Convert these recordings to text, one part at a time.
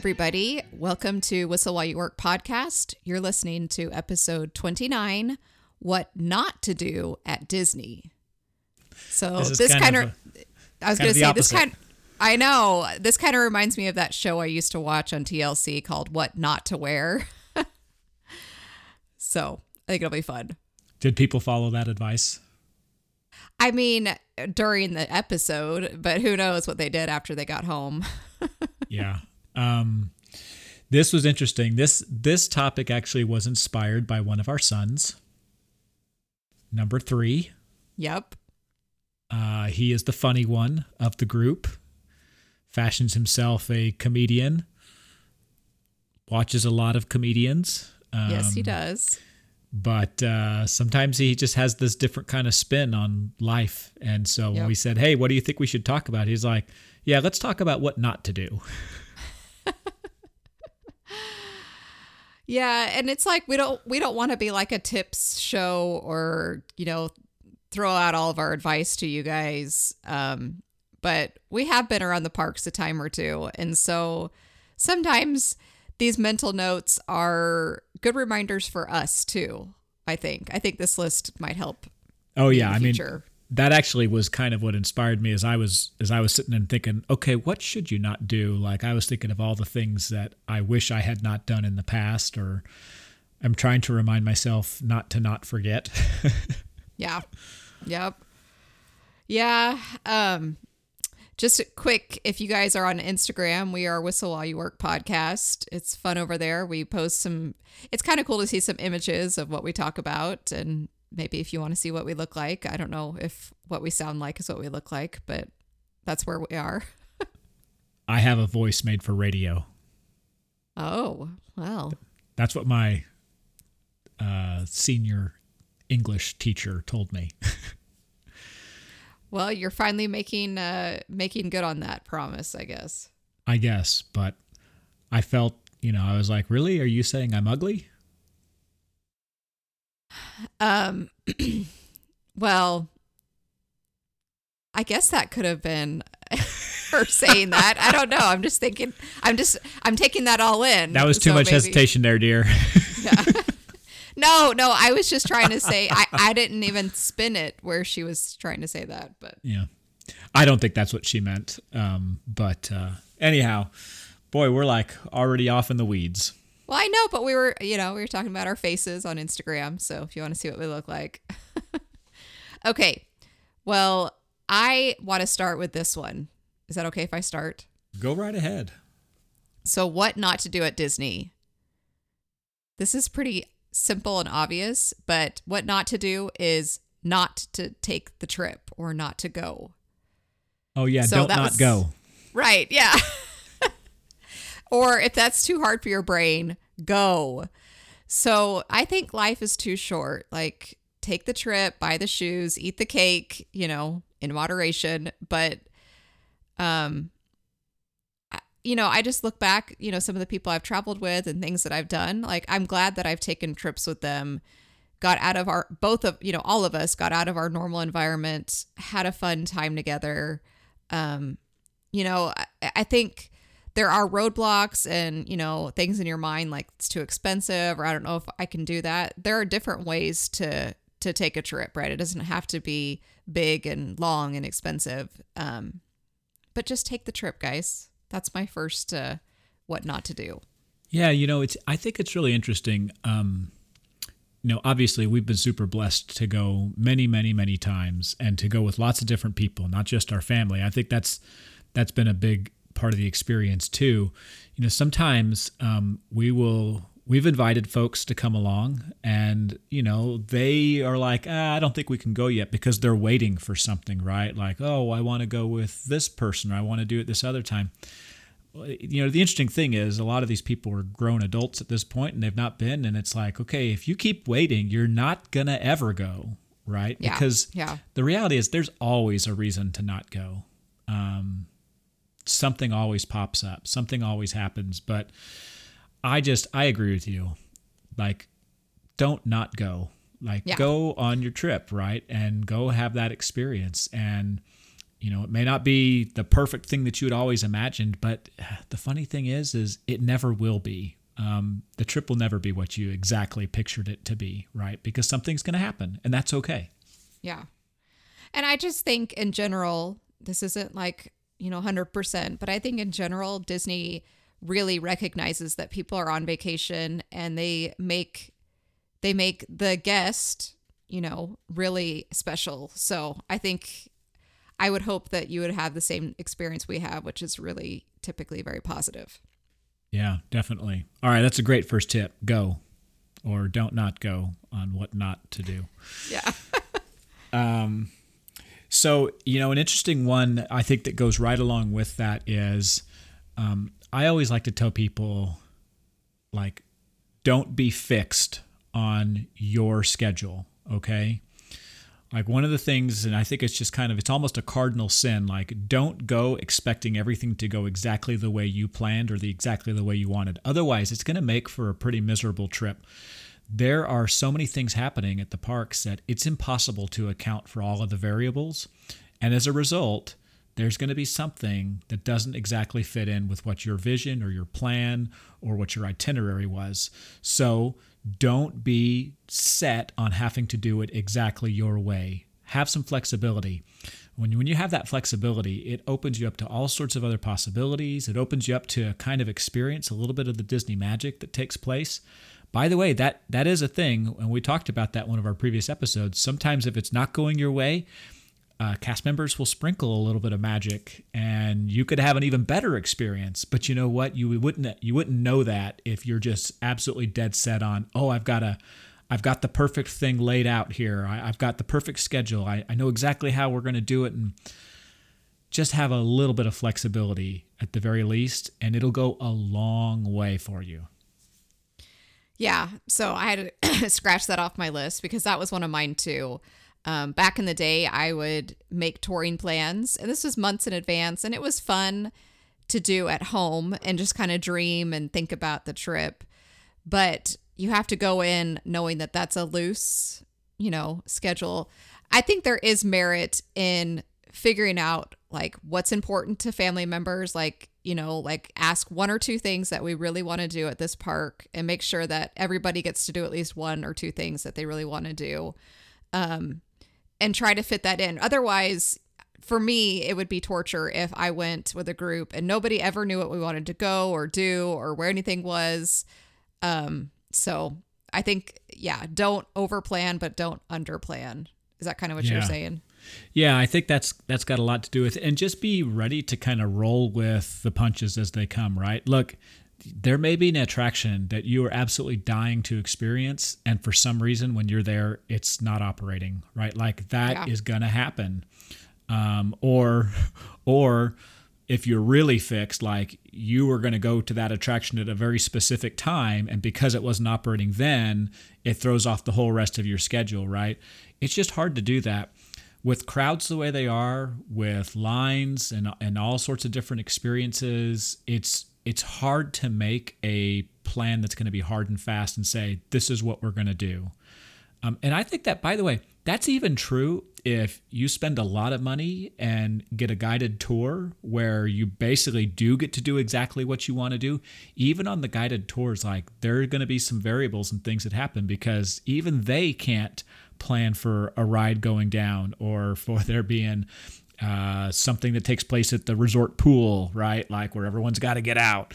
everybody. Welcome to Whistle While You Work podcast. You're listening to episode 29 What Not to Do at Disney. So, This this, kind of I was going to say, this kind I know, this kind of reminds me of that show I used to watch on TLC called What Not to Wear. so, I think it'll be fun. Did people follow that advice? I mean, during the episode, but who knows what they did after they got home. Yeah. Um, this was interesting. This this topic actually was inspired by one of our sons. Number three. yep. Uh, he is the funny one of the group. Fashions himself a comedian. Watches a lot of comedians. Um, Yes, he does. But uh, sometimes he just has this different kind of spin on life. And so when we said, "Hey, what do you think we should talk about?" He's like, "Yeah, let's talk about what not to do." Yeah, and it's like we don't we don't want to be like a tips show or, you know, throw out all of our advice to you guys. Um, but we have been around the parks a time or two, and so sometimes these mental notes are good reminders for us too. I think. I think this list might help. Oh yeah, I mean. That actually was kind of what inspired me as I was as I was sitting and thinking, okay, what should you not do? Like I was thinking of all the things that I wish I had not done in the past or I'm trying to remind myself not to not forget. Yeah. Yep. Yeah. Um just a quick if you guys are on Instagram, we are Whistle While You Work podcast. It's fun over there. We post some it's kind of cool to see some images of what we talk about and maybe if you want to see what we look like. I don't know if what we sound like is what we look like, but that's where we are. I have a voice made for radio. Oh, well. That's what my uh, senior English teacher told me. Well, you're finally making uh making good on that promise, I guess. I guess, but I felt, you know, I was like, really? Are you saying I'm ugly? Um, well, I guess that could have been her saying that. I don't know. I'm just thinking. I'm just. I'm taking that all in. That was too So much maybe- hesitation there, dear. No, no. I was just trying to say. I. I didn't even spin it where she was trying to say that. But Yeah. I don't think that's what she meant. Um, but uh, anyhow, boy, we're like already off in the weeds. Well, I know. But we were. You know, we were talking about our faces on Instagram. So if you want to see what we look like. okay. Well, I want to start with this one. Is that okay if I start? Go right ahead. So, what not to do at Disney? This is pretty simple and obvious, but what not to do is not to take the trip or not to go. Oh, yeah. So don't not was- go. Right, yeah. or if that's too hard for your brain, go. So, I think life is too short. Like, take the trip, buy the shoes, eat the cake, you know, in moderation, but um you know, I just look back, you know, some of the people I've traveled with and things that I've done. Like, I'm glad that I've taken trips with them, got out of our, both of, you know, all of us got out of our normal environment, had a fun time together. Um, you know, I, I think there are roadblocks and, you know, things in your mind like it's too expensive or I don't know if I can do that. There are different ways to, to take a trip, right? It doesn't have to be big and long and expensive. Um, but just take the trip, guys. That's my first uh, what not to do. Yeah, you know, it's. I think it's really interesting. Um, you know, obviously, we've been super blessed to go many, many, many times, and to go with lots of different people, not just our family. I think that's that's been a big part of the experience too. You know, sometimes um, we will. We've invited folks to come along, and you know they are like, ah, "I don't think we can go yet," because they're waiting for something, right? Like, "Oh, I want to go with this person, or I want to do it this other time." you know the interesting thing is a lot of these people are grown adults at this point and they've not been and it's like okay if you keep waiting you're not gonna ever go right Yeah. because Yeah. the reality is there's always a reason to not go um, something always pops up something always happens but i just i agree with you like don't not go like Yeah. go on your trip right and go have that experience and you know, it may not be the perfect thing that you had always imagined, but the funny thing is, is it never will be. Um, the trip will never be what you exactly pictured it to be, right? Because something's going to happen, and that's okay. Yeah. And I just think in general, this isn't like, you know, 100%, but I think in general, Disney really recognizes that people are on vacation and they make they make the guest, you know, really special. So, I think I would hope that you would have the same experience we have, which is really typically very positive. Yeah, definitely. All right, that's a great first tip. Go or don't not go on what not to do. Yeah. um so, you know, an interesting one I think that goes right along with that is um, I always like to tell people, like, don't be fixed on your schedule, okay? Like, one of the things, and I think it's just kind of, it's almost a cardinal sin, like, don't go expecting everything to go exactly the way you planned or the exactly the way you wanted. Otherwise, it's going to make for a pretty miserable trip there are so many things happening at the parks that it's impossible to account for all of the variables. And as a result, there's going to be something that doesn't exactly fit in with what your vision or your plan or what your itinerary was. So don't be set on having to do it exactly your way. Have some flexibility. When you, when you have that flexibility, it opens you up to all sorts of other possibilities. It opens you up to kind of experience a little bit of the Disney magic that takes place. By the way, that that is a thing, and we talked about that one of our previous episodes. Sometimes, if it's not going your way, uh, cast members will sprinkle a little bit of magic, and you could have an even better experience. But you know what? You wouldn't you wouldn't know that if you're just absolutely dead set on. Oh, I've got a I've got the perfect thing laid out here. I, have got the perfect schedule. I, I know exactly how we're going to do it, and just have a little bit of flexibility at the very least, and it'll go a long way for you. Yeah. So I had to scratch that off my list because that was one of mine too. Um, back in the day, I would make touring plans, and this was months in advance, and it was fun to do at home and just kind of dream and think about the trip. But you have to go in knowing that that's a loose, you know, schedule. I think there is merit in figuring out like what's important to family members like you know like ask one or two things that we really want to do at this park and make sure that everybody gets to do at least one or two things that they really want to do um and try to fit that in. Otherwise for me it would be torture if i went with a group and nobody ever knew what we wanted to go or do or where anything was. Um so i think yeah don't over plan but don't under plan is that kind of what yeah. you're saying yeah, I think that's that's got a lot to do with it. And just be ready to kind of roll with the punches as they come, right? Look, there may be an attraction that you are absolutely dying to experience and for some reason when you're there it's not operating, right? Like that yeah. is going to happen. Um, or or if you're really fixed, like you were going to go to that attraction at a very specific time, and because it wasn't operating then, it throws off the whole rest of your schedule, right? It's just hard to do that with crowds the way they are, with lines and and all sorts of different experiences, it's it's hard to make a plan that's going to be hard and fast and say this is what we're going to do. Um, and I think that, by the way, that's even true if you spend a lot of money and get a guided tour where you basically do get to do exactly what you want to do. Even on the guided tours, like there are going to be some variables and things that happen because even they can't plan for a ride going down or for there being uh, something that takes place at the resort pool, right? Like where everyone's got to get out.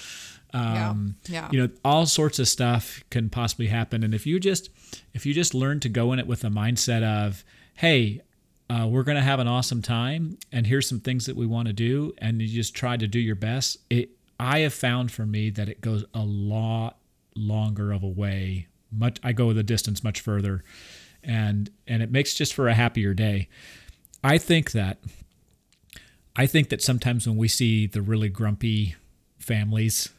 Um, yeah, yeah. You know, all sorts of stuff can possibly happen. And if you just if you just learn to go in it with a mindset of, hey, uh, we're going to have an awesome time, and here's some things that we want to do, and you just try to do your best. It I have found for me that it goes a lot longer of a way. Much I go the distance much further and and it makes just for a happier day. I think that I think that sometimes when we see the really grumpy families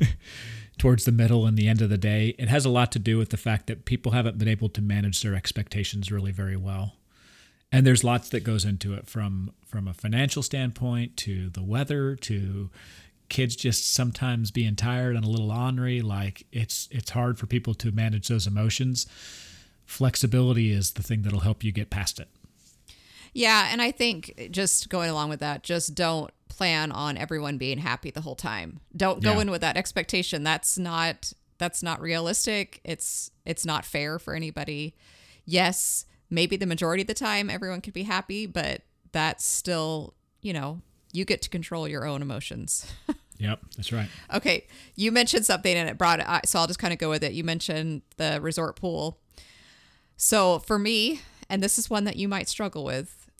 towards the middle and the end of the day, it has a lot to do with the fact that people haven't been able to manage their expectations really very well. And there's lots that goes into it from from a financial standpoint to the weather to kids just sometimes being tired and a little ornery like it's it's hard for people to manage those emotions flexibility is the thing that'll help you get past it. Yeah, and I think just going along with that, just don't plan on everyone being happy the whole time. Don't go Yeah. in with that expectation. That's not that's not realistic. It's it's not fair for anybody. Yes, maybe the majority of the time everyone could be happy, but that's still, you know, you get to control your own emotions. Yep, that's right. Okay, you mentioned something and it brought it, so I'll just kind of go with it. You mentioned the resort pool. So for me, and this is one that you might struggle with,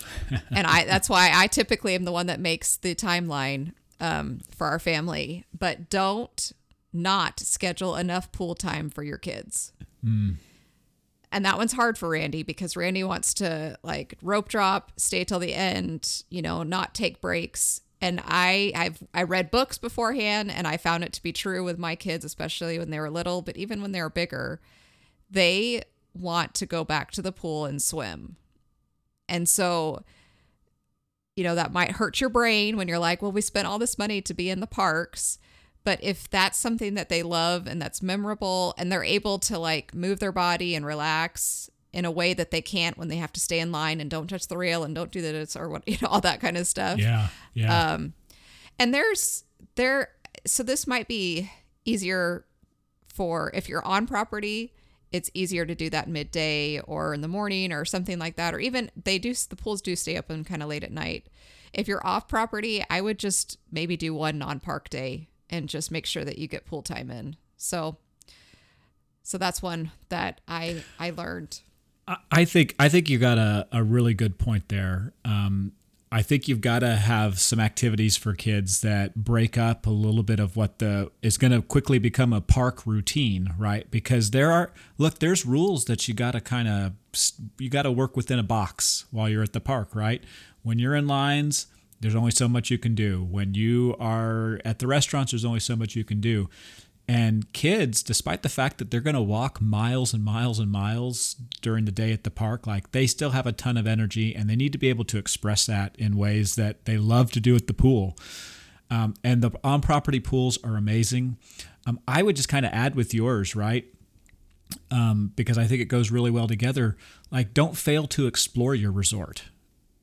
and I that's why I typically am the one that makes the timeline um, for our family. But don't not schedule enough pool time for your kids. And that one's hard for Randy because Randy wants to like rope drop, stay till the end, you know, not take breaks. And I I've I read books beforehand and I found it to be true with my kids, especially when they were little, but even when they were bigger, they want to go back to the pool and swim. And so you know, that might hurt your brain when you're like, well, we spent all this money to be in the parks. But if that's something that they love and that's memorable and they're able to like move their body and relax in a way that they can't when they have to stay in line and don't touch the rail and don't do this or what, you know, all that kind of stuff. Yeah, yeah. Um, and there's there, so this might be easier for if you're on property. It's easier to do that midday or in the morning or something like that, or even they do the pools do stay open kind of late at night. If you're off property, I would just maybe do one non-park day and just make sure that you get pool time in. So, so that's one that I I learned. I- think I think you got a, a really good point there. Um, I think you've got to have some activities for kids that break up a little bit of what the is going to quickly become a park routine, right? Because there are look, there's rules that you got to kind of you got to work within a box while you're at the park, right? When you're in lines, there's only so much you can do. When you are at the restaurants, there's only so much you can do. And kids, despite the fact that they're going to walk miles and miles and miles during the day at the park, like they still have a ton of energy and they need to be able to express that in ways that they love to do at the pool. Um, and the on property pools are amazing. Um, I would just kind of add with yours, right? Um, because I think it goes really well together. Like, don't fail to explore your resort.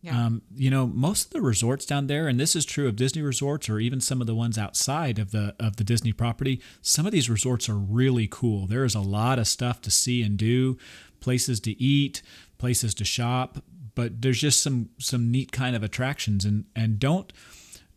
Yeah. Um, you know, most of the resorts down there, and this is true of Disney resorts or even some of the ones outside of the of the Disney property. Some of these resorts are really cool. There is a lot of stuff to see and do, places to eat, places to shop, but there's just some some neat kind of attractions. And and don't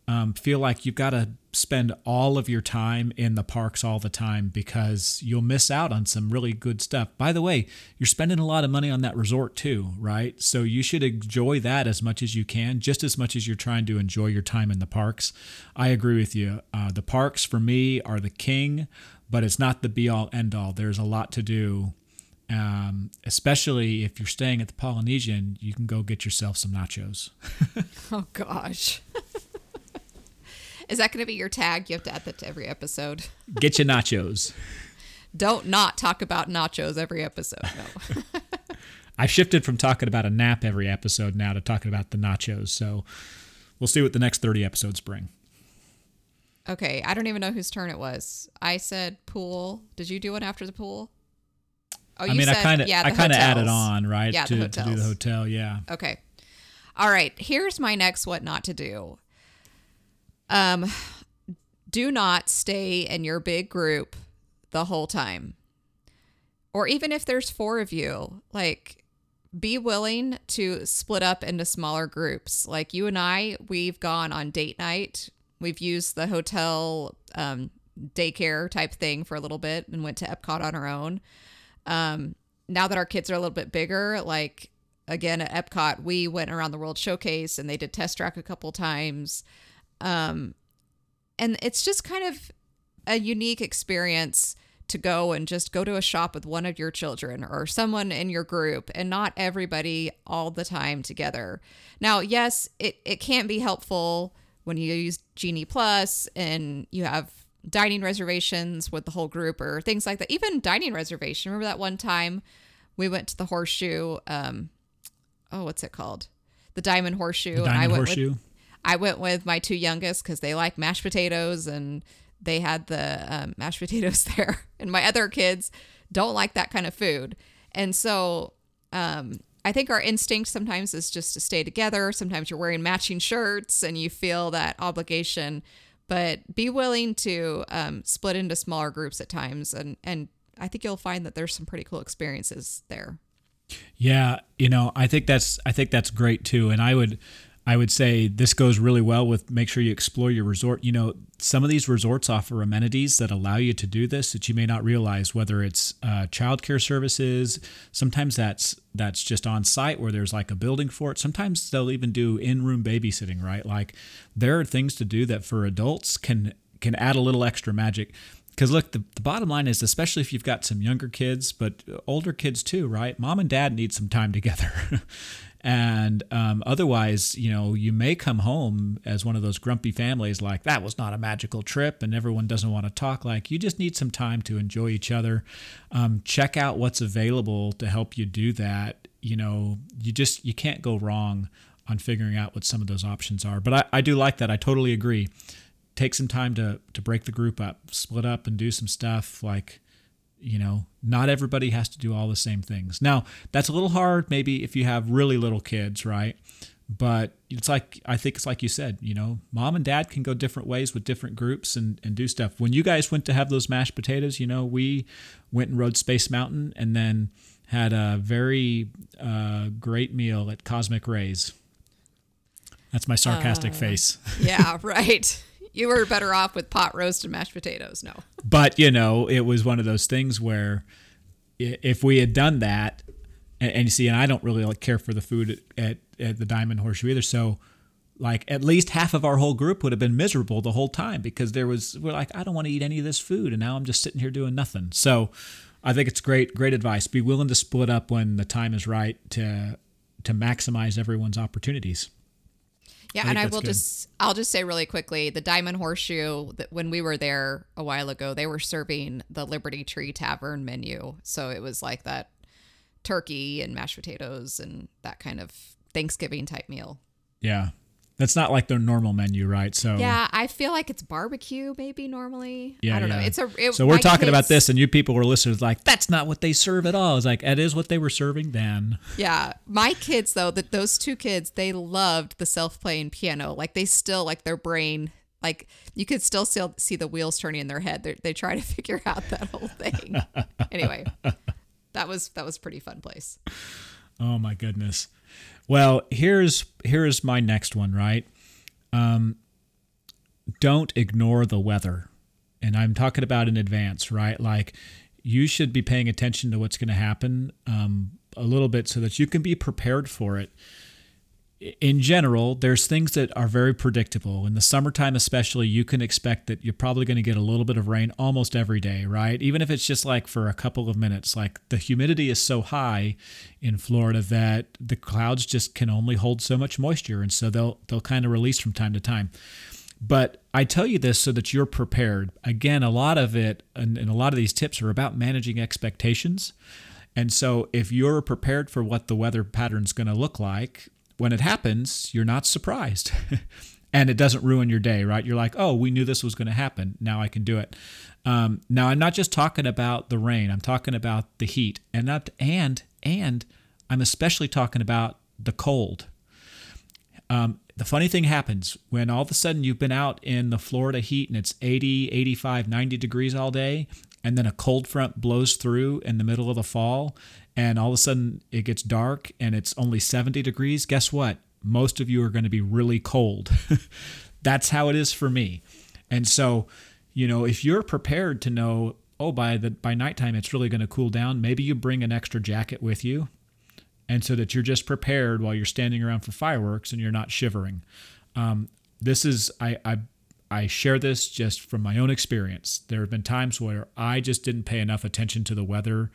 um, feel like you've got to spend all of your time in the parks all the time because you'll miss out on some really good stuff. By the way, you're spending a lot of money on that resort too, right? So you should enjoy that as much as you can, just as much as you're trying to enjoy your time in the parks. I agree with you. Uh, the parks for me are the king, but it's not the be all end all. There's a lot to do. Um, especially if you're staying at the Polynesian, you can go get yourself some nachos. Oh gosh. Is that going to be your tag? You have to add that to every episode. Get your nachos. Don't not talk about nachos every episode. No. I've shifted from talking about a nap every episode now to talking about the nachos. So we'll see what the next 30 episodes bring. okay, I don't even know whose turn it was. I said pool. Did you do one after the pool? Oh, I mean, I kind of, yeah, I kind of added on, right, Yeah, the to, to do the hotel. Yeah. Okay. All right. Here's my next what not to do. Um, do not stay in your big group the whole time. Or even if there's four of you, like be willing to split up into smaller groups. Like you and I, we've gone on date night. We've used the hotel um, daycare type thing for a little bit and went to Epcot on our own um, now that our kids are a little bit bigger, like again at Epcot, we went around the World Showcase and they did test track a couple times. Um, and it's just kind of a unique experience to go and just go to a shop with one of your children or someone in your group and not everybody all the time together. Now, yes, it, it can be helpful when you use Genie Plus and you have dining reservations with the whole group or things like that. Even dining reservation. Remember that one time we went to the horseshoe, um, oh, what's it called? The Diamond Horseshoe. The and I Diamond went Horseshoe. With, I went with my two youngest because they like mashed potatoes and they had the um, mashed potatoes there. And my other kids don't like that kind of food. And so um, I think our instinct sometimes is just to stay together. Sometimes you're wearing matching shirts and you feel that obligation, but be willing to um, split into smaller groups at times. And, and I think you'll find that there's some pretty cool experiences there. Yeah, you know, I think that's I think that's great too. And I would I would say this goes really well with make sure you explore your resort. You know, some of these resorts offer amenities that allow you to do this that you may not realize. Whether it's uh, childcare services, sometimes that's that's just on site where there's like a building for it. Sometimes they'll even do in-room babysitting. Right, like there are things to do that for adults can can add a little extra magic. Because look, the, the bottom line is, especially if you've got some younger kids, but older kids too, right? Mom and dad need some time together. And um, otherwise, you know, you may come home as one of those grumpy families like, that was not a magical trip, and everyone doesn't want to talk. Like, you just need some time to enjoy each other. Um, check out what's available to help you do that. You know, you just, you can't go wrong on figuring out what some of those options are. But I, I do like that. I totally agree. Take some time to, to break the group up, split up and do some stuff like, you know, not everybody has to do all the same things. Now, that's a little hard maybe if you have really little kids, right? But it's like, I think it's like you said, you know, mom and dad can go different ways with different groups and, and do stuff. When you guys went to have those mashed potatoes, you know, we went and rode Space Mountain and then had a very uh, great meal at Cosmic Ray's. That's my sarcastic uh, face. yeah, right you were better off with pot roast and mashed potatoes. No. But, you know, it was one of those things where if we had done that, and, and you see, and I don't really like care for the food at, at, at the Diamond Horseshoe either. So, like, at least half of our whole group would have been miserable the whole time because there was, we're like, I don't want to eat any of this food. And now I'm just sitting here doing nothing. So, I think it's great, great advice. Be willing to split up when the time is right to to maximize everyone's opportunities. Yeah, I and I will good. just I'll just say really quickly, the Diamond Horseshoe that when we were there a while ago, they were serving the Liberty Tree Tavern menu. So it was like that turkey and mashed potatoes and that kind of Thanksgiving type meal. Yeah. That's not like their normal menu, right? So yeah, I feel like it's barbecue maybe normally. Yeah, I don't yeah. know. It's a it, so we're talking kids, about this, and you people were listening like that's not what they serve at all. It's like that is what they were serving then. Yeah, my kids though, that those two kids, they loved the self playing piano. Like they still like their brain. Like you could still see, see the wheels turning in their head. They're, they try to figure out that whole thing. anyway, that was that was pretty fun place. Oh my goodness. Well, here's here's my next one, right? Um, don't ignore the weather. And I'm talking about in advance, right? Like you should be paying attention to what's going to happen um, a little bit so that you can be prepared for it in general, there's things that are very predictable. In the summertime, especially, you can expect that you're probably going to get a little bit of rain almost every day, right? Even if it's just like for a couple of minutes. Like the humidity is so high in Florida that the clouds just can only hold so much moisture, and so they'll they'll kind of release from time to time. But I tell you this so that you're prepared. Again, a lot of it and, and a lot of these tips are about managing expectations. And so, if you're prepared for what the weather pattern's going to look like, when it happens, you're not surprised. and it doesn't ruin your day, right? You're like, oh, we knew this was going to happen. Now I can do it. Um, now I'm not just talking about the rain. I'm talking about the heat, and not and and I'm especially talking about the cold. Um, the funny thing happens when all of a sudden you've been out in the Florida heat and it's 80, 85, 90 degrees all day, and then a cold front blows through in the middle of the fall and all of a sudden it gets dark and it's only 70 degrees, guess what? Most of you are going to be really cold. That's how it is for me. And so, you know, if you're prepared to know, oh, by the by nighttime it's really going to cool down, maybe you bring an extra jacket with you. And so that you're just prepared while you're standing around for fireworks and you're not shivering. Um, this is I, I I share this just from my own experience. There have been times where I just didn't pay enough attention to the weather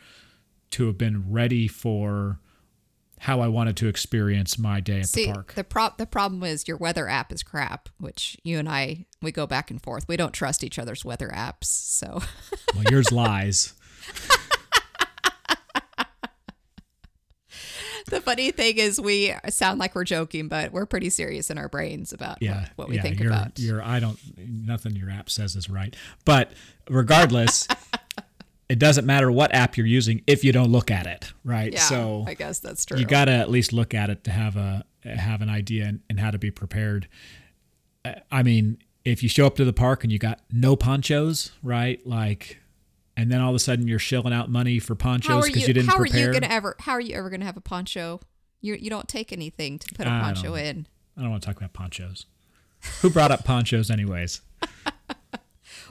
to have been ready for how I wanted to experience my day at See, the park. The prop the problem is your weather app is crap, which you and I we go back and forth. We don't trust each other's weather apps, so well, yours lies. the funny thing is we sound like we're joking, but we're pretty serious in our brains about yeah, what, what we yeah, think about. You're I don't nothing your app says is right. But regardless it doesn't matter what app you're using if you don't look at it, right? Yeah, so I guess that's true. you got to at least look at it to have a have an idea and, and how to be prepared. I mean, if you show up to the park and you got no ponchos, right? Like, and then all of a sudden you're shelling out money for how ponchos because you, you, didn't how prepare. are you gonna ever how are you ever gonna have a poncho? You you don't take anything to put a I poncho in. I don't want to talk about ponchos. Who brought up ponchos, anyways?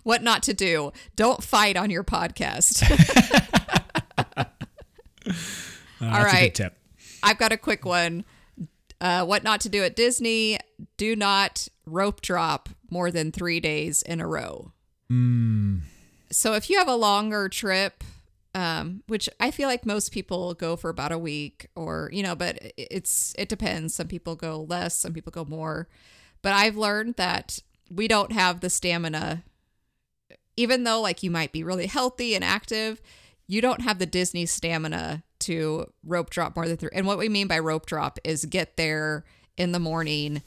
What not to do? Don't fight on your podcast. Uh, that's a good tip. I've got a quick one. Uh, what not to do at Disney? Do not rope drop more than three days in a row. So if you have a longer trip, um, which I feel like most people go for about a week, or you know, but it's it depends. Some people go less, some people go more. But I've learned that we don't have the stamina, even though like you might be really healthy and active, you don't have the Disney stamina to rope drop more than three. And what we mean by rope drop is get there in the morning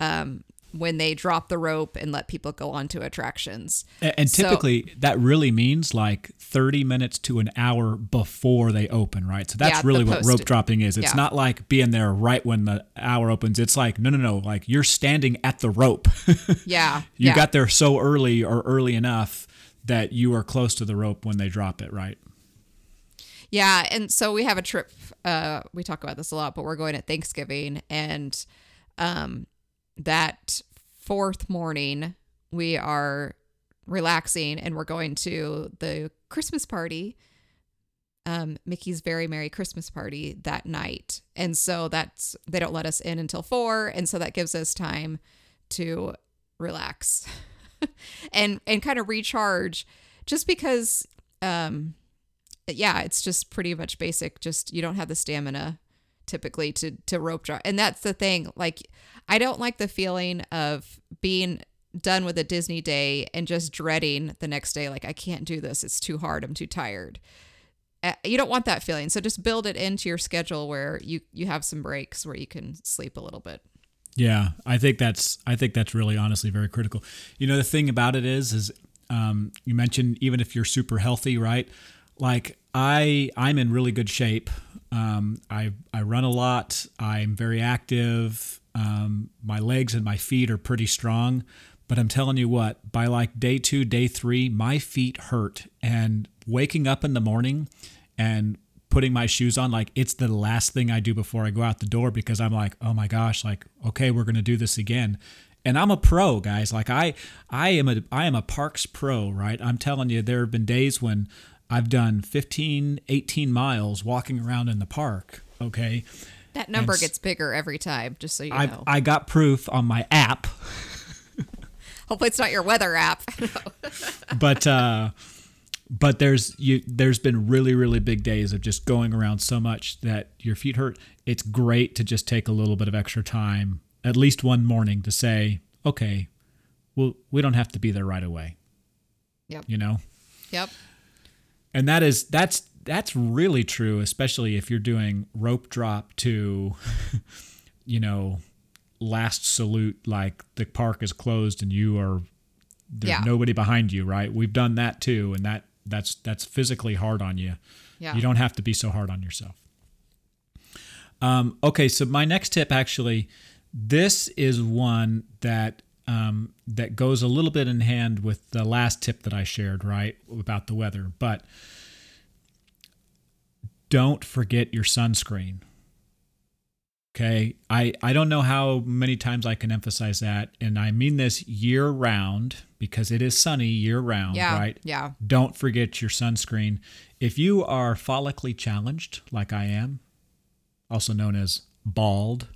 um, when they drop the rope and let people go onto attractions. And So- typically, that really means like 30 minutes to an hour before they open, right? So that's Yeah, really what rope dropping is. It's yeah. not like being there right when the hour opens. It's like, no, no, no. Like you're standing at the rope. Yeah. you yeah. got there so early or early enough that you are close to the rope when they drop it, right? Yeah, and so we have a trip. Uh, we talk about this a lot, but we're going at Thanksgiving, and um, that fourth morning we are relaxing, and we're going to the Christmas party, um, Mickey's Very Merry Christmas Party that night, and so that's they don't let us in until four, and so that gives us time to relax and and kind of recharge, just because. Um, yeah, it's just pretty much basic. Just you don't have the stamina typically to to rope drop, and that's the thing. Like, I don't like the feeling of being done with a Disney day and just dreading the next day. Like, I can't do this. It's too hard. I'm too tired. Uh, You don't want that feeling. So just build it into your schedule where you you have some breaks where you can sleep a little bit. Yeah, I think that's I think that's really honestly very critical. You know, the thing about it is is um, you mentioned even if you're super healthy, right? Like I I'm in really good shape. Um, I I run a lot. I'm very active. Um, my legs and my feet are pretty strong. But I'm telling you what, by like day two, day three, my feet hurt. And waking up in the morning and putting my shoes on like it's the last thing I do before I go out the door because I'm like, "Oh my gosh, like okay, we're to do this again." And I'm a pro, guys. Like I I am a I am a parks pro, right? I'm telling you there have been days when I've done 15, 18 miles walking around in the park, okay? That number s- gets bigger every time, just so you I know. I got proof on my app, Hopefully, it's not your weather app. but uh but there's you there's been really really big days of just going around so much that your feet hurt. It's great to just take a little bit of extra time, at least one morning to say, "Okay, well we don't have to be there right away." Yep. You know? yep. And that is that's that's really true, especially if you're doing rope drop to, you know, last salute like the park is closed and you are there's Yeah. nobody behind you, right? We've done that too, and that that's that's physically hard on you. Yeah. You don't have to be so hard on yourself. Um, okay, so my next tip actually, this is one that um, that goes a little bit in hand with the last tip that I shared, right, about the weather. But don't forget your sunscreen. Okay, I I don't know how many times I can emphasize that, and I mean this year round because it is sunny year round, Yeah. right? Yeah. don't forget your sunscreen. If you are follically challenged, like I am, also known as bald,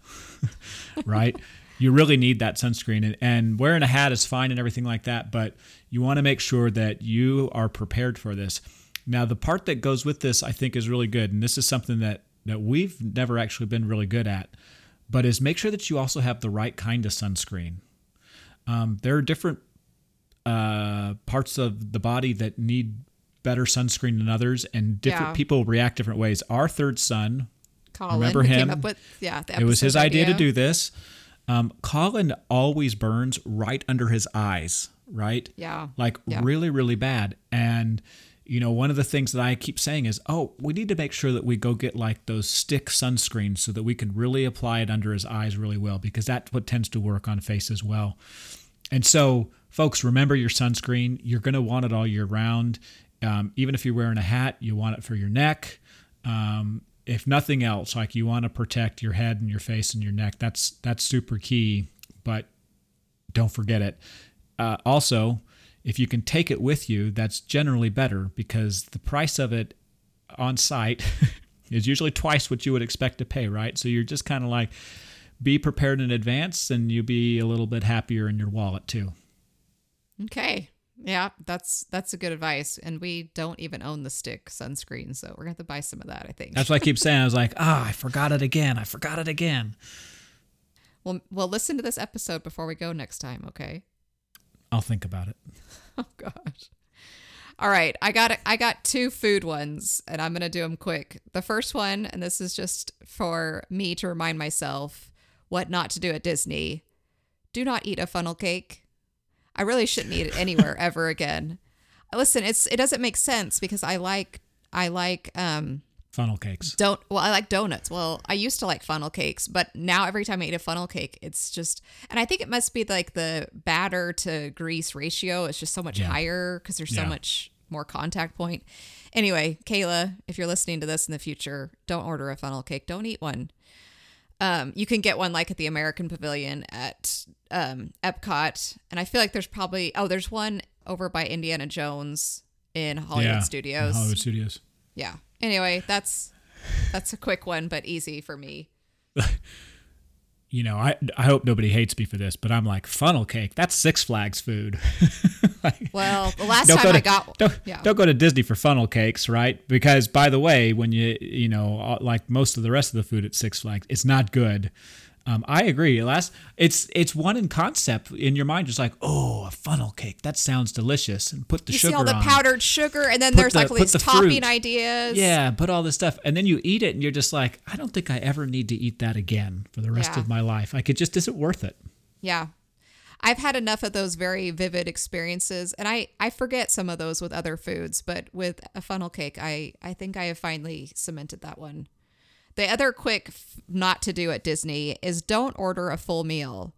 right? You really need that sunscreen. And, and wearing a hat is fine and everything like that, but you want to make sure that you are prepared for this. Now, the part that goes with this, I think, is really good. And this is something that, that we've never actually been really good at, but is make sure that you also have the right kind of sunscreen. Um, there are different uh, parts of the body that need better sunscreen than others, and different Yeah. people react different ways. Our third son, Colin Remember him? came up with yeah. The it was his episode idea to do this. Um, Colin always burns right under his eyes, right? Yeah. Like Yeah. really, really bad. And you know, one of the things that I keep saying is, oh, we need to make sure that we go get like those stick sunscreens so that we can really apply it under his eyes really well because that's what tends to work on face as well. And so, folks, remember your sunscreen. You're going to want it all year round. Um, even if you're wearing a hat, you want it for your neck. Um, if nothing else, like you want to protect your head and your face and your neck. That's that's super key. But don't forget it. Uh, also, if you can take it with you, that's generally better because the price of it on site is usually twice what you would expect to pay, right? So you're just kind of like, be prepared in advance and you'll be a little bit happier in your wallet too. Okay. Yeah, that's that's a good advice. And we don't even own the stick sunscreen, so we're gonna have to buy some of that, I think. That's what I keep saying. I was like, ah, oh, I forgot it again. I forgot it again. Well well listen to this episode before we go next time, okay? I'll think about it. oh gosh. All right, I got I got two food ones, and I'm gonna do them quick. The first one, and this is just for me to remind myself what not to do at Disney. Do not eat a funnel cake. I really shouldn't eat it anywhere ever again. Listen, it's it doesn't make sense because I like I like um funnel cakes. Don't well, I like donuts. Well, I used to like funnel cakes, but now every time I eat a funnel cake, it's just and I think it must be like the batter to grease ratio is just so much yeah. higher because there's so much more contact point. Anyway, Kayla, if you're listening to this in the future, don't order a funnel cake. Don't eat one. Um, you can get one like at the American Pavilion at um, Epcot, and I feel like there's probably oh, there's one over by Indiana Jones in Hollywood yeah, Studios. Hollywood Studios. Yeah. Anyway, that's that's a quick one, but easy for me. you know, I I hope nobody hates me for this, but I'm like funnel cake. That's Six Flags food. like, well, the last time to, I got don't, yeah. don't go to Disney for funnel cakes, right? Because by the way, when you you know uh, like most of the rest of the food at Six Flags, it's not good. Um, I agree. Last, it's it's one in concept in your mind, just like oh, a funnel cake. That sounds delicious. And put the you sugar. See all the on. powdered sugar, and then put there's the, like all these the topping fruit. ideas. Yeah, put all this stuff, and then you eat it, and you're just like, I don't think I ever need to eat that again for the rest yeah. of my life. Like it just isn't worth it. Yeah, I've had enough of those very vivid experiences, and I I forget some of those with other foods, but with a funnel cake, I I think I have finally cemented that one. The other quick not to do at Disney is don't order a full meal.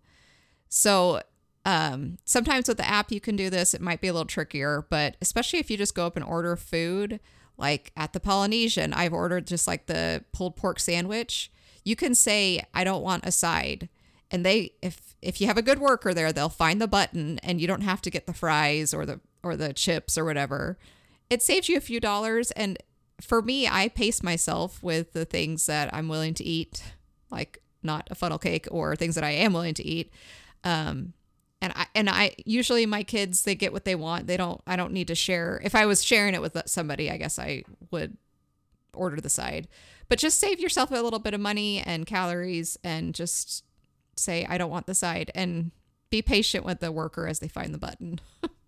So um, sometimes with the app you can do this. It might be a little trickier, but especially if you just go up and order food, like at the Polynesian, I've ordered just like the pulled pork sandwich. You can say I don't want a side, and they if if you have a good worker there, they'll find the button, and you don't have to get the fries or the or the chips or whatever. It saves you a few dollars, and for me, I pace myself with the things that I'm willing to eat, like not a funnel cake or things that I am willing to eat. Um, and I and I usually my kids they get what they want. They don't. I don't need to share. If I was sharing it with somebody, I guess I would order the side. But just save yourself a little bit of money and calories, and just say I don't want the side, and be patient with the worker as they find the button.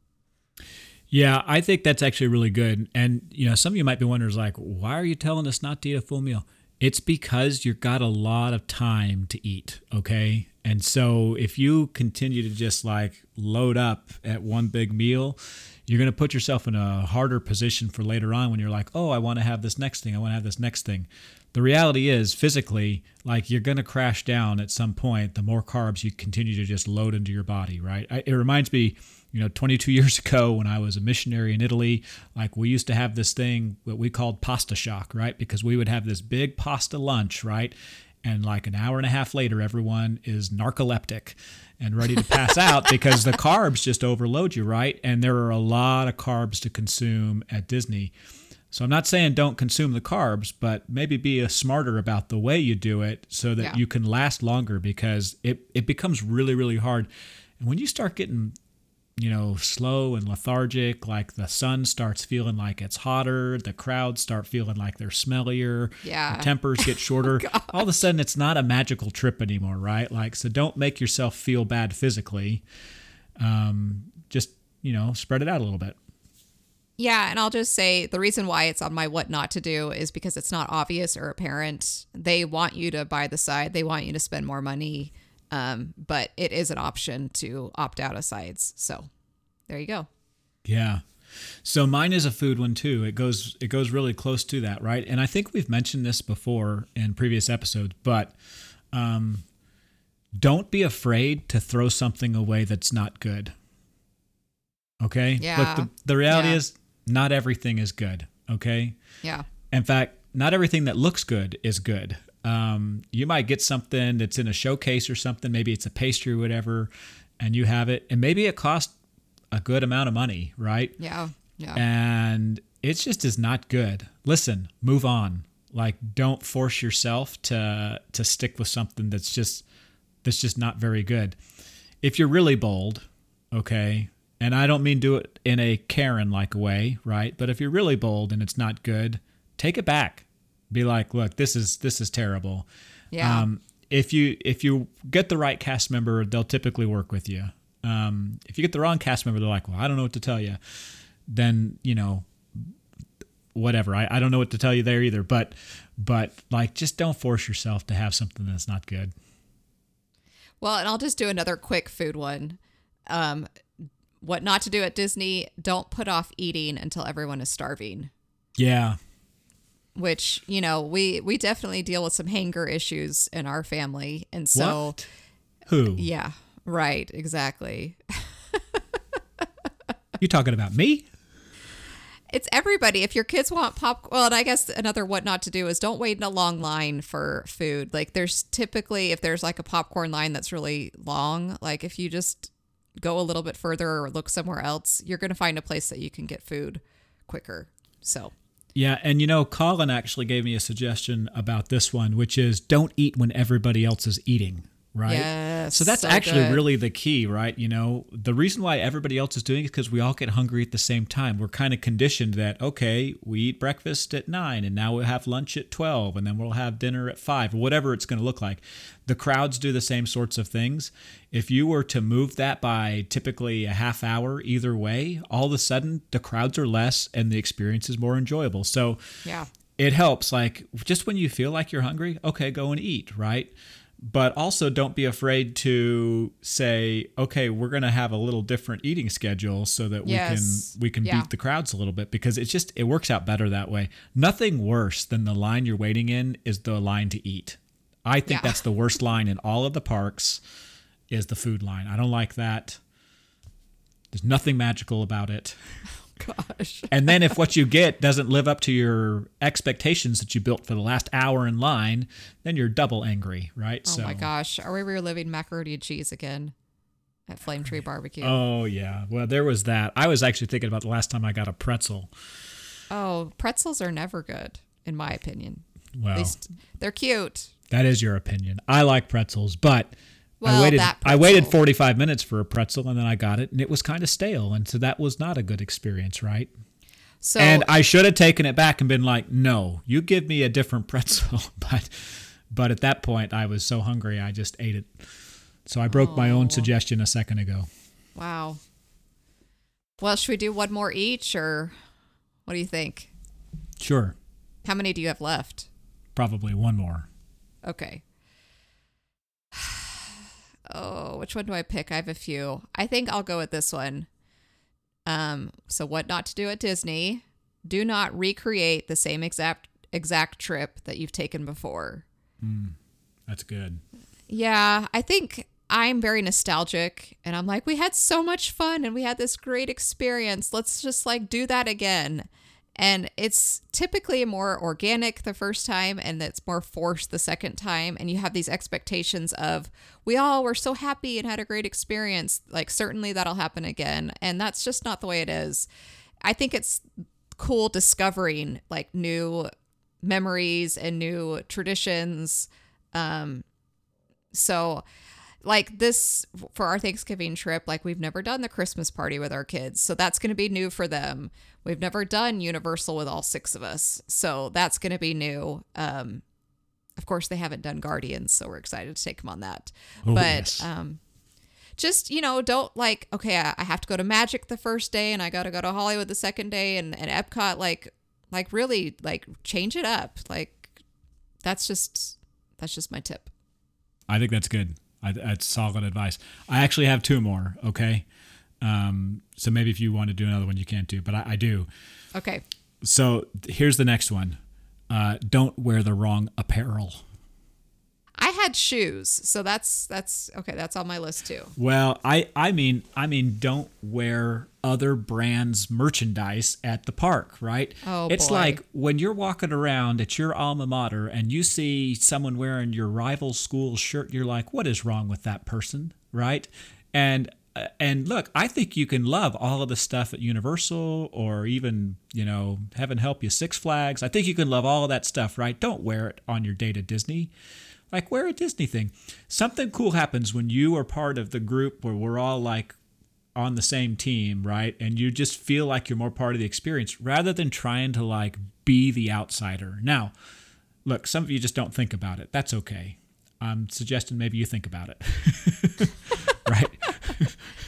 Yeah, I think that's actually really good. And you know, some of you might be wondering, like, why are you telling us not to eat a full meal? It's because you've got a lot of time to eat, okay? And so if you continue to just like load up at one big meal, you're going to put yourself in a harder position for later on when you're like, oh, I want to have this next thing. I want to have this next thing. The reality is, physically, like you're going to crash down at some point the more carbs you continue to just load into your body, right? It reminds me you know 22 years ago when i was a missionary in italy like we used to have this thing that we called pasta shock right because we would have this big pasta lunch right and like an hour and a half later everyone is narcoleptic and ready to pass out because the carbs just overload you right? And there are a lot of carbs to consume at disney. So i'm not saying don't consume the carbs but maybe be a smarter about the way you do it so that yeah. you can last longer because it, it becomes really really hard. And when you start getting you know, slow and lethargic, like the sun starts feeling like it's hotter, the crowds start feeling like they're smellier, yeah. the tempers get shorter. oh, All of a sudden it's not a magical trip anymore, right? Like so don't make yourself feel bad physically. Um, just, you know, spread it out a little bit. Yeah, and I'll just say the reason why it's on my what not to do is because it's not obvious or apparent. They want you to buy the side, they want you to spend more money um, but it is an option to opt out of sides. So there you go. Yeah. So mine is a food one too. It goes it goes really close to that, right? And I think we've mentioned this before in previous episodes, but um, don't be afraid to throw something away that's not good. Okay? Yeah. Look, the, the reality Yeah. is not everything is good. Okay? Yeah. In fact, not everything that looks good is good. Um, you might get something that's in a showcase or something. Maybe it's a pastry or whatever, and you have it, and maybe it costs a good amount of money, right? Yeah. Yeah. And it just is not good. Listen, move on. Like, don't force yourself to to stick with something that's just that's just not very good. If you're really bold, okay, and I don't mean do it in a Karen like way, right? But if you're really bold and it's not good, take it back. Be like, look, this is this is terrible. Yeah. Um, if you if you get the right cast member, they'll typically work with you. Um, if you get the wrong cast member, they're like, well, I don't know what to tell you. Then you know, whatever. I, I don't know what to tell you there either. But but like, just don't force yourself to have something that's not good. Well, and I'll just do another quick food one. Um, what not to do at Disney: don't put off eating until everyone is starving. Yeah. Which you know we we definitely deal with some hanger issues in our family, and so what? Who? yeah, right, exactly. You talking about me? It's everybody. If your kids want pop, well, and I guess another what not to do is don't wait in a long line for food. Like there's typically if there's like a popcorn line that's really long, like if you just go a little bit further or look somewhere else, you're going to find a place that you can get food quicker. So, Yeah, and you know, Colin actually gave me a suggestion about this one, which is don't eat when everybody else is eating, right? Yes, So that's so actually good. really the key, right? You know, the reason why everybody else is doing it is because we all get hungry at the same time. We're kind of conditioned that okay, we eat breakfast at nine, and now we'll have lunch at twelve, and then we'll have dinner at five, whatever it's going to look like. The crowds do the same sorts of things. If you were to move that by typically a half hour either way, all of a sudden the crowds are less and the experience is more enjoyable. So yeah. it helps like just when you feel like you're hungry okay go and eat right but also don't be afraid to say okay we're going to have a little different eating schedule so that Yes. we can we can Yeah. beat the crowds a little bit because it's just it works out better that way nothing worse than the line you're waiting in is the line to eat i think Yeah. that's the worst line in all of the parks is the food line i don't like that there's nothing magical about it Gosh. and then if what you get doesn't live up to your expectations that you built for the last hour in line, then you're double angry, right? Oh my gosh. Are we reliving macaroni and cheese again at Flame Tree Barbecue? Oh yeah. Well, there was that. I was actually thinking about the last time I got a pretzel. Oh, pretzels are never good, in my opinion. Well, At least they're cute. that is your opinion. I like pretzels, but Well, I waited I waited 45 minutes for a pretzel and then I got it and it was kind of stale and so that was not a good experience, right? So and I should have taken it back and been like, "No, you give me a different pretzel." but but at that point I was so hungry I just ate it. So I broke my own suggestion a second ago. wow. Well, should we do one more each, or what do you think? Sure. How many do you have left? Probably one more. Okay. Oh, which one do I pick? I have a few. I think I'll go with this one. Um, so what not to do at Disney? Do not recreate the same exact exact trip that you've taken before. That's good. Yeah, I think I'm very nostalgic and I'm like, we had so much fun and we had this great experience. Let's just like do that again. And it's typically more organic the first time and it's more forced the second time. And you have these expectations of, we all were so happy and had a great experience. Like, certainly that'll happen again. And that's just not the way it is. I think it's cool discovering like new memories and new traditions. Um, so, like this for our Thanksgiving trip, like we've never done the Christmas party with our kids. So that's going to be new for them. We've never done Universal with all six of us. So that's going to be new. Um, of course, they haven't done Guardians, so we're excited to take them on that. Oh, but yes. um, just, you know, don't like, okay, I, I have to go to Magic the first day and I got to go to Hollywood the second day and, and Epcot. Like, like really, like change it up. Like, that's just, that's just my tip. I think that's good. I, that's solid advice. I actually have two more. Okay. Um, so maybe if you want to do another one, you can't do, but I, I do. Okay. So here's the next one. Uh, don't wear the wrong apparel. I had shoes, so that's that's okay. That's on my list too. Well, I I mean I mean don't wear other brands merchandise at the park, right? Oh, it's boy. like when you're walking around at your alma mater and you see someone wearing your rival school's shirt, you're like, what is wrong with that person, right? And uh, and look, I think you can love all of the stuff at Universal or even, you know, heaven help you, Six Flags. I think you can love all of that stuff, right? Don't wear it on your day to Disney. Like, wear a Disney thing. Something cool happens when you are part of the group where we're all like on the same team, right? And you just feel like you're more part of the experience rather than trying to like be the outsider. Now, look, some of you just don't think about it. That's okay. I'm suggesting maybe you think about it. right?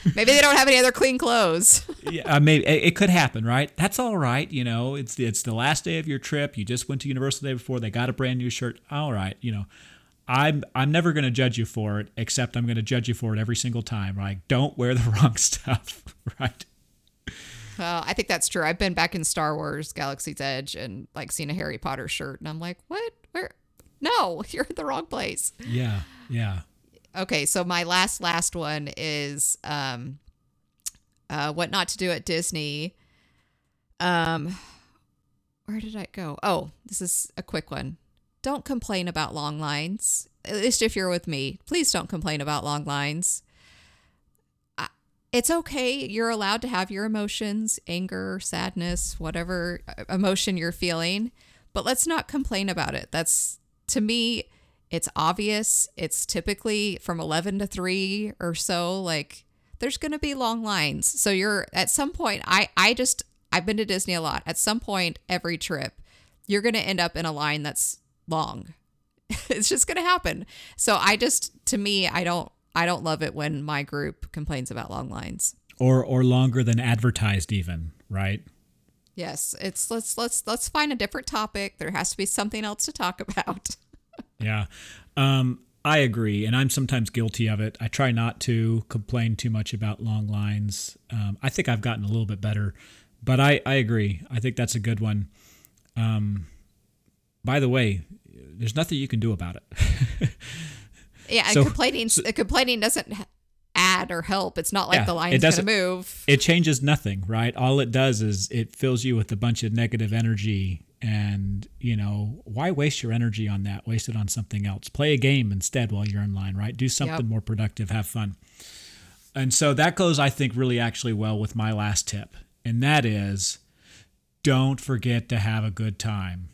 Maybe they don't have any other clean clothes. yeah, uh, maybe it could happen, right? That's all right. You know, it's it's the last day of your trip. You just went to Universal the day before. They got a brand new shirt. All right, you know, I'm I'm never going to judge you for it, except I'm going to judge you for it every single time. Right? Don't wear the wrong stuff. Right? Well, I think that's true. I've been back in Star Wars Galaxy's Edge and like seen a Harry Potter shirt, and I'm like, what? Where? No, you're in the wrong place. Yeah. Yeah. Okay, so my last last one is um uh what not to do at Disney. Um where did I go? Oh, this is a quick one. Don't complain about long lines. At least if you're with me, please don't complain about long lines. It's okay. You're allowed to have your emotions, anger, sadness, whatever uh, emotion you're feeling, but let's not complain about it. That's to me it's obvious. It's typically from 11 to 3 or so like there's going to be long lines. So you're at some point I I just I've been to Disney a lot. At some point every trip you're going to end up in a line that's long. it's just going to happen. So I just to me I don't I don't love it when my group complains about long lines. Or or longer than advertised, even. Right? Yes, it's let's let's let's find a different topic. There has to be something else to talk about. Yeah. Um, I agree. And I'm sometimes guilty of it. I try not to complain too much about long lines. Um, I think I've gotten a little bit better, but I, I agree. I think that's a good one. Um, by the way, there's nothing you can do about it. Yeah, and So- complaining complaining doesn't add or help. It's not like Yeah, the line's going to doesn't- move. it changes nothing, right? All it does is it fills you with a bunch of negative energy. And, you know, why waste your energy on that? Waste it on something else. Play a game instead while you're in line, right? Do something Yep. more productive, have fun. And so that goes, I think, really actually well with my last tip. And that is don't forget to have a good time.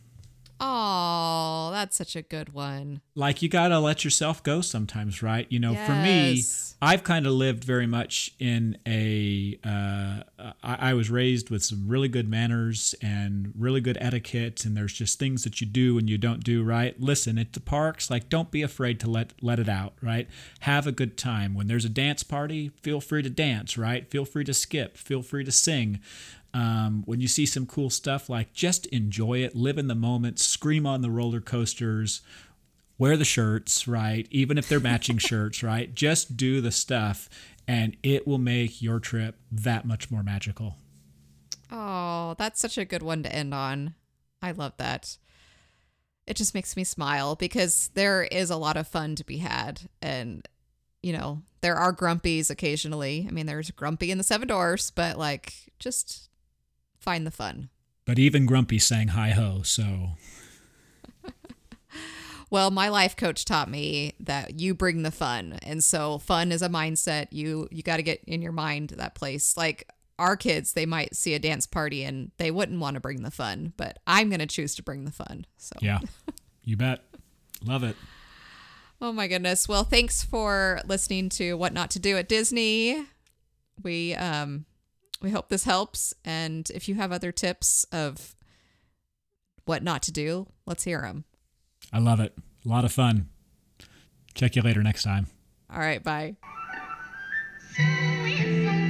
Oh, that's such a good one. like you gotta let yourself go sometimes right? You know for me i've kind of lived very much in a uh, I, I was raised with some really good manners and really good etiquette and there's just things that you do and you don't do right? Listen at the parks like don't be afraid to let let it out right? Have a good time. When there's a dance party feel free to dance right? Feel free to skip. Feel free to sing um, when you see some cool stuff like just enjoy it live in the moment scream on the roller coasters wear the shirts, right? Even if they're matching shirts, right? Just do the stuff and it will make your trip that much more magical. Oh, that's such a good one to end on. I love that. It just makes me smile because there is a lot of fun to be had. And, you know, there are grumpies occasionally. I mean, there's grumpy in the seven dwarfs, but like, just find the fun. But even Grumpy sang hi ho, so Well, my life coach taught me that you bring the fun. And so fun is a mindset. You you got to get in your mind that place. Like our kids, they might see a dance party and they wouldn't want to bring the fun, but I'm going to choose to bring the fun. So yeah, you bet. Love it. Oh my goodness. Well, thanks for listening to What Not to Do at Disney. We um we hope this helps and if you have other tips of what not to do, let's hear them. I love it. A lot of fun. Check you later next time. All right, bye. So it's